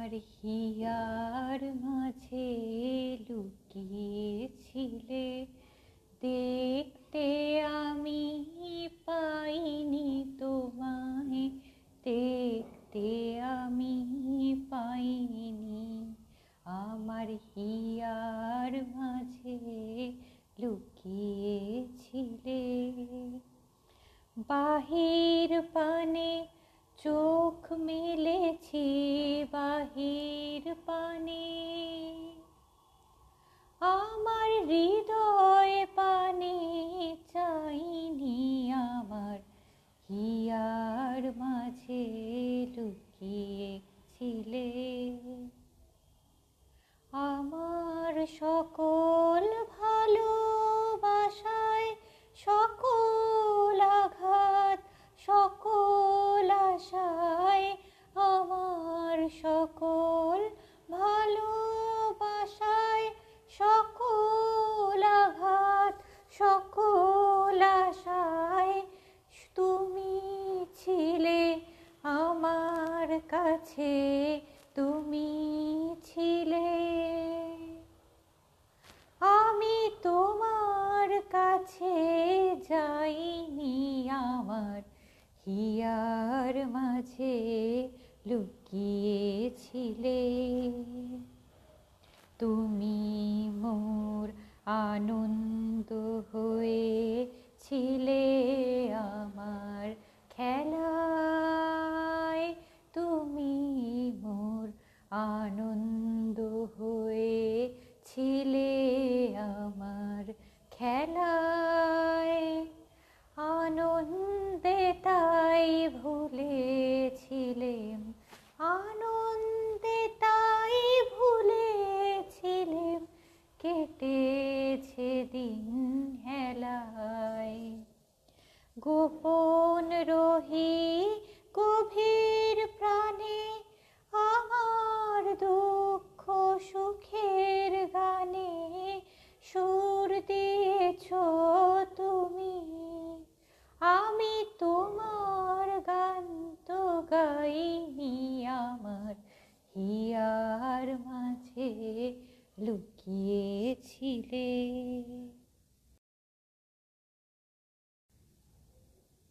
আমার হিয়ার মাঝে লুকিয়েছিলে। দেখতে আমি পাইনি তোমায়, দেখতে আমি পাইনি। আমার হিয়ার মাঝে লুকিয়েছিলে। বাহির পানে চোখ মেলেছি বাহির পানে সকল ভালোবাসায় সকল আঘাত, সকল আশায় তুমি ছিলে আমার কাছে, তুমি ছিলে। আমি তোমার কাছে যাইনি আমার হিয়ার মাঝে লুকিয়েছিলে তুমি মোর আনন্দ হয়ে ছিলে আমার খেলায়। তুমি মোর আনন্দ হয়ে ছিলে আমার খেলায়। আনন্দে তাই ভুলেছিলেম গোপন রহি গভীর প্রাণে, আমার দুঃখ সুখের গানে সুর দিয়েছ তুমি। আমি তোমার গান তো গাইনি আমার, হিয়ার মাঝে লুক